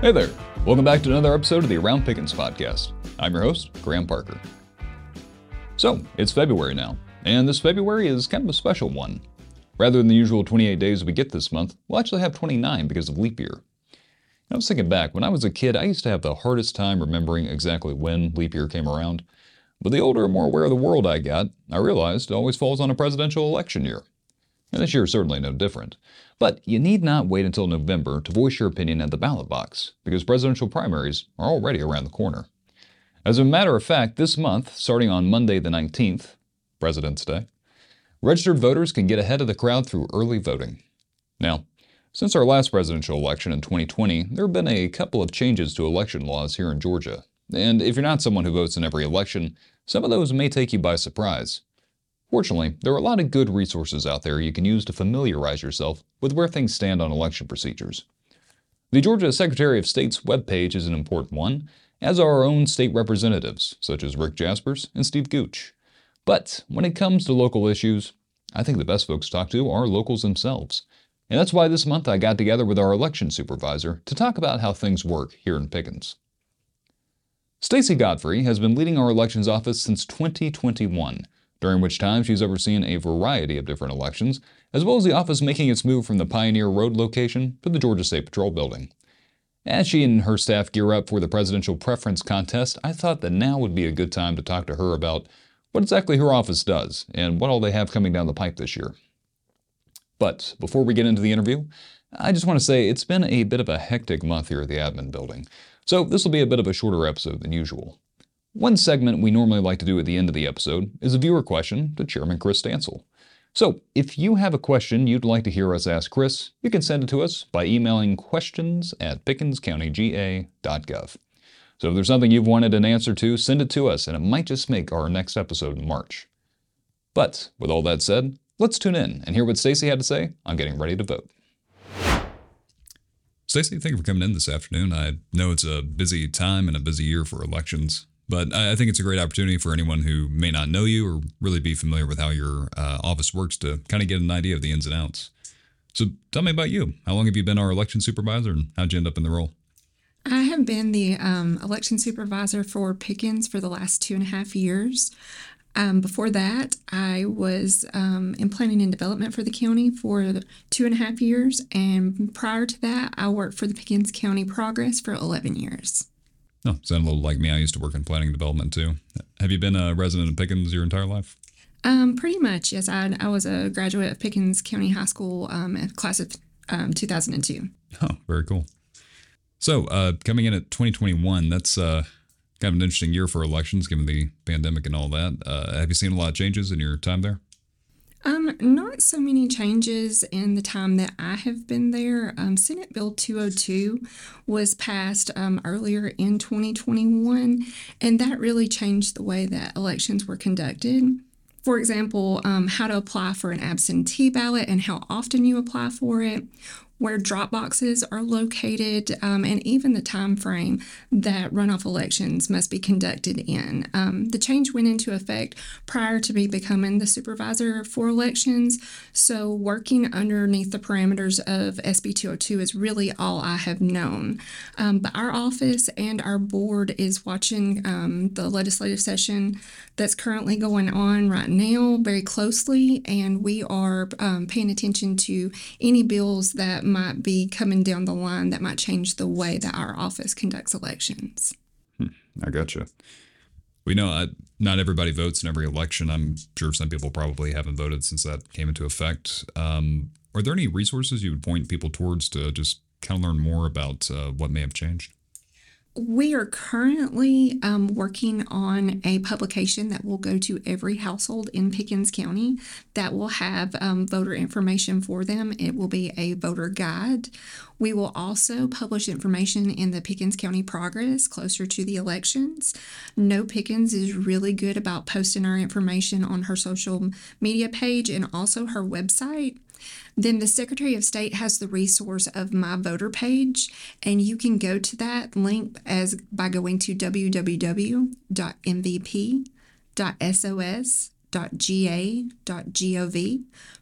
Hey there. Welcome back to another episode of the Around Pickens podcast. I'm your host, Graham Parker. So, it's February now, and this February is kind of a special one. Rather than the usual 28 days we get this month, we'll actually have 29 because of leap year. I was thinking back, when I was a kid, I used to have the hardest time remembering exactly when leap year came around. But the older and more aware of the world I got, I realized it always falls on a presidential election year. And this year is certainly no different. But you need not wait until November to voice your opinion at the ballot box, because presidential primaries are already around the corner. As a matter of fact, this month, starting on Monday the 19th, President's Day, registered voters can get ahead of the crowd through early voting. Now, since our last presidential election in 2020, there have been a couple of changes to election laws here in Georgia. And if you're not someone who votes in every election, some of those may take you by surprise. Fortunately, there are a lot of good resources out there you can use to familiarize yourself with where things stand on election procedures. The Georgia Secretary of State's webpage is an important one, as are our own state representatives, such as Rick Jasperse and Steve Gooch. But when it comes to local issues, I think the best folks to talk to are locals themselves. And that's why this month I got together with our election supervisor to talk about how things work here in Pickens. Stacey Godfrey has been leading our elections office since 2021 during which time she's overseen a variety of different elections, as well as the office making its move from the Pioneer Road location to the Georgia State Patrol building. As she and her staff gear up for the presidential preference contest, I thought that now would be a good time to talk to her about what exactly her office does and what all they have coming down the pipe this year. But before we get into the interview, I just want to say it's been a bit of a hectic month here at the admin building, so this will be a bit of a shorter episode than usual. One segment we normally like to do at the end of the episode is a viewer question to Chairman Kris Stancil. So, if you have a question you'd like to hear us ask Chris, you can send it to us by emailing questions at pickenscountyga.gov. So, if there's something you've wanted an answer to, send it to us, and it might just make our next episode in March. But, with all that said, let's tune in and hear what Stacey had to say on getting ready to vote. Stacey, thank you for coming in this afternoon. I know it's a busy time and a busy year for elections. But I think it's a great opportunity for anyone who may not know you or really be familiar with how your uh, office works to kind of get an idea of the ins and outs. So tell me about you. How long have you been our election supervisor and how'd you end up in the role? I have been the um, election supervisor for Pickens for the last two and a half years. Um, before that, I was um, in planning and development for the county for two and a half years. And prior to that, I worked for the Pickens County Progress for 11 years. Oh, sound a little like me. I used to work in planning and development too. Have you been a resident of Pickens your entire life? Um, pretty much, yes. I, I was a graduate of Pickens County High School, um, class of um, 2002. Oh, very cool. So, uh, coming in at 2021, that's uh, kind of an interesting year for elections given the pandemic and all that. Uh, have you seen a lot of changes in your time there? Um, not so many changes in the time that I have been there. Um, Senate Bill 202 was passed um, earlier in 2021, and that really changed the way that elections were conducted. For example, um, how to apply for an absentee ballot and how often you apply for it, where drop boxes are located, um, and even the time frame that runoff elections must be conducted in. Um, the change went into effect prior to me becoming the supervisor for elections, so working underneath the parameters of SB 202 is really all I have known. Um, but our office and our board is watching um, the legislative session that's currently going on right now very closely, and we are um, paying attention to any bills that might be coming down the line that might change the way that our office conducts elections. Hmm, I gotcha. We know uh, not everybody votes in every election. I'm sure some people probably haven't voted since that came into effect. Um, are there any resources you would point people towards to just kind of learn more about uh, what may have changed? We are currently um, working on a publication that will go to every household in Pickens County that will have um, voter information for them. It will be a voter guide. We will also publish information in the Pickens County Progress closer to the elections. No Pickens is really good about posting our information on her social media page and also her website. Then the Secretary of State has the resource of My Voter page, and you can go to that link as by going to www.mvp.sos vote.ga.gov.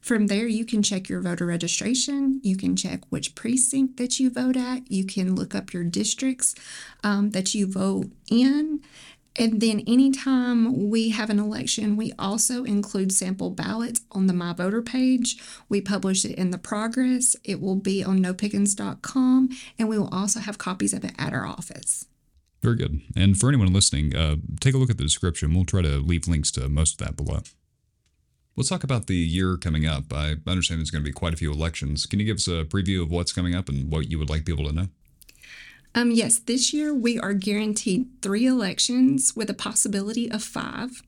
From there, you can check your voter registration. You can check which precinct that you vote at. You can look up your districts um, that you vote in. And then, anytime we have an election, we also include sample ballots on the My Voter page. We publish it in the progress. It will be on nopickens.com, and we will also have copies of it at our office. Very good. And for anyone listening, uh, take a look at the description. We'll try to leave links to most of that below. Let's talk about the year coming up. I understand there's going to be quite a few elections. Can you give us a preview of what's coming up and what you would like people to know? Um, yes, this year we are guaranteed three elections with a possibility of five.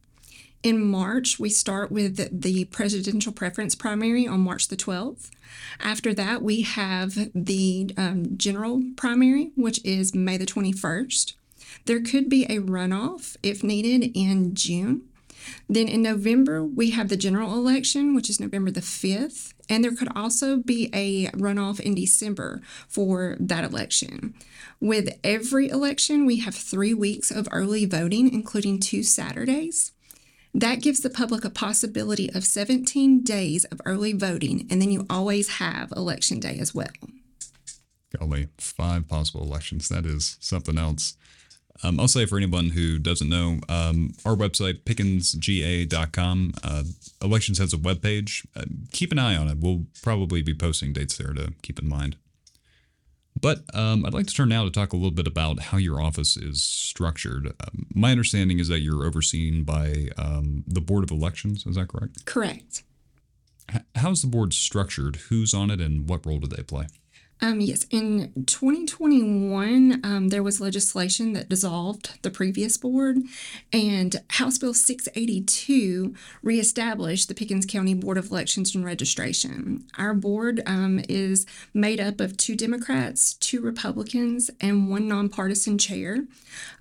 In March, we start with the presidential preference primary on March the 12th. After that, we have the um, general primary, which is May the 21st. There could be a runoff if needed in June. Then in November, we have the general election, which is November the 5th. And there could also be a runoff in December for that election. With every election, we have three weeks of early voting, including two Saturdays. That gives the public a possibility of 17 days of early voting, and then you always have election day as well. Golly, five possible elections. That is something else. Um, I'll say for anyone who doesn't know, um, our website, pickensga.com, uh, Elections has a webpage. Uh, keep an eye on it. We'll probably be posting dates there to keep in mind. But um, I'd like to turn now to talk a little bit about how your office is structured. Um, my understanding is that you're overseen by um, the Board of Elections. Is that correct? Correct. H- how's the board structured? Who's on it and what role do they play? Um, yes, in 2021, um, there was legislation that dissolved the previous board, and House Bill 682 reestablished the Pickens County Board of Elections and Registration. Our board um, is made up of two Democrats, two Republicans, and one nonpartisan chair.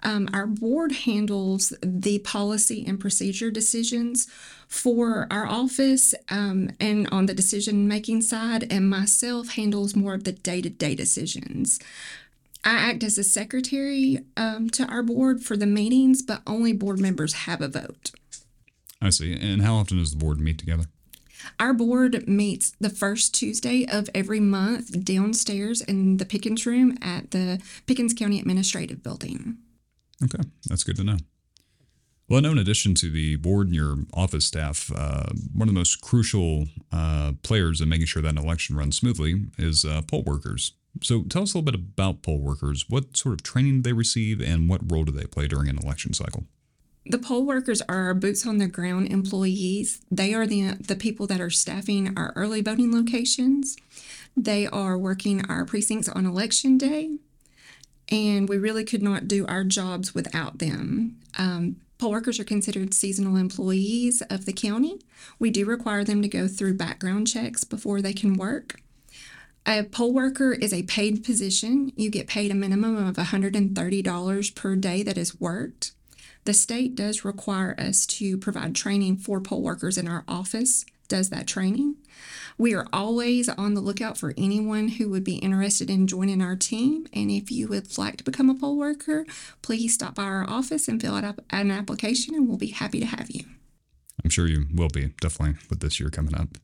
Um, our board handles the policy and procedure decisions for our office um, and on the decision making side, and myself handles more of the day to day decisions. I act as a secretary um, to our board for the meetings, but only board members have a vote. I see. And how often does the board meet together? Our board meets the first Tuesday of every month downstairs in the Pickens room at the Pickens County Administrative Building. Okay, that's good to know. Well, I know in addition to the board and your office staff, uh, one of the most crucial uh, players in making sure that an election runs smoothly is uh, poll workers. So tell us a little bit about poll workers. What sort of training do they receive and what role do they play during an election cycle? The poll workers are boots on the ground employees. They are the, the people that are staffing our early voting locations. They are working our precincts on election day. And we really could not do our jobs without them. Um, Poll workers are considered seasonal employees of the county. We do require them to go through background checks before they can work. A poll worker is a paid position. You get paid a minimum of $130 per day that is worked. The state does require us to provide training for poll workers in our office does that training. We are always on the lookout for anyone who would be interested in joining our team. And if you would like to become a poll worker, please stop by our office and fill out an application, and we'll be happy to have you. I'm sure you will be, definitely, with this year coming up.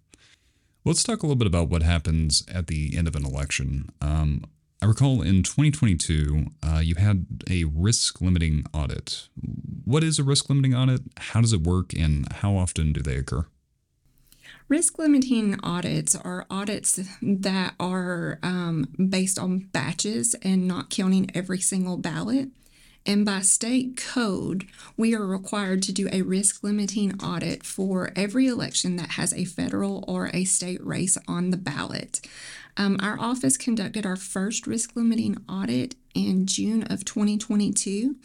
Let's talk a little bit about what happens at the end of an election. Um, I recall in 2022, uh, you had a risk limiting audit. What is a risk limiting audit? How does it work? And how often do they occur? Risk limiting audits are audits that are um, based on batches and not counting every single ballot. And by state code, we are required to do a risk limiting audit for every election that has a federal or a state race on the ballot. Um, our office conducted our first risk limiting audit in June of 2022.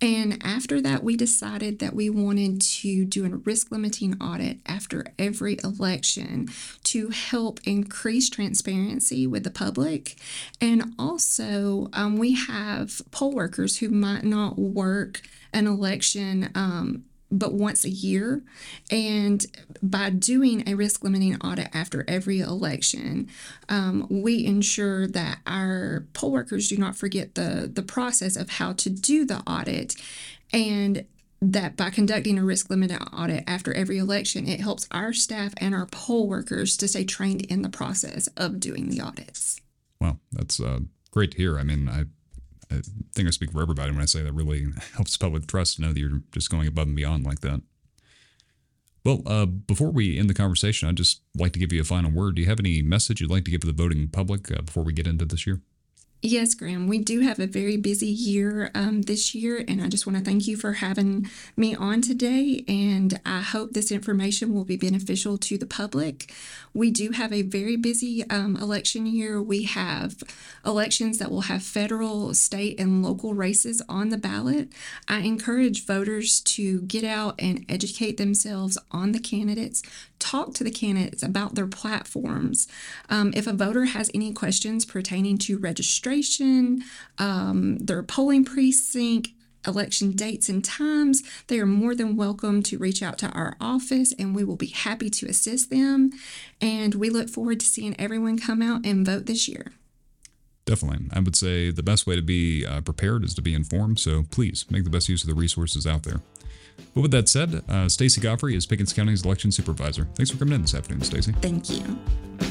And after that, we decided that we wanted to do a risk limiting audit after every election to help increase transparency with the public. And also, um, we have poll workers who might not work an election um, but once a year. And by doing a risk limiting audit after every election, um, we ensure that our poll workers do not forget the, the process of how to do the audit. And that by conducting a risk limit audit after every election, it helps our staff and our poll workers to stay trained in the process of doing the audits. Well, that's uh, great to hear. I mean, I, I think I speak for everybody when I say that really helps public trust to know that you're just going above and beyond like that. Well, uh, before we end the conversation, I'd just like to give you a final word. Do you have any message you'd like to give to the voting public uh, before we get into this year? Yes, Graham, we do have a very busy year um, this year, and I just want to thank you for having me on today. And I hope this information will be beneficial to the public. We do have a very busy um, election year. We have elections that will have federal, state, and local races on the ballot. I encourage voters to get out and educate themselves on the candidates, talk to the candidates about their platforms. Um, if a voter has any questions pertaining to registration, um, their polling precinct, election dates and times, they are more than welcome to reach out to our office and we will be happy to assist them. And we look forward to seeing everyone come out and vote this year. Definitely. I would say the best way to be uh, prepared is to be informed. So please make the best use of the resources out there. But with that said, uh, Stacey Godfrey is Pickens County's election supervisor. Thanks for coming in this afternoon, Stacey. Thank you.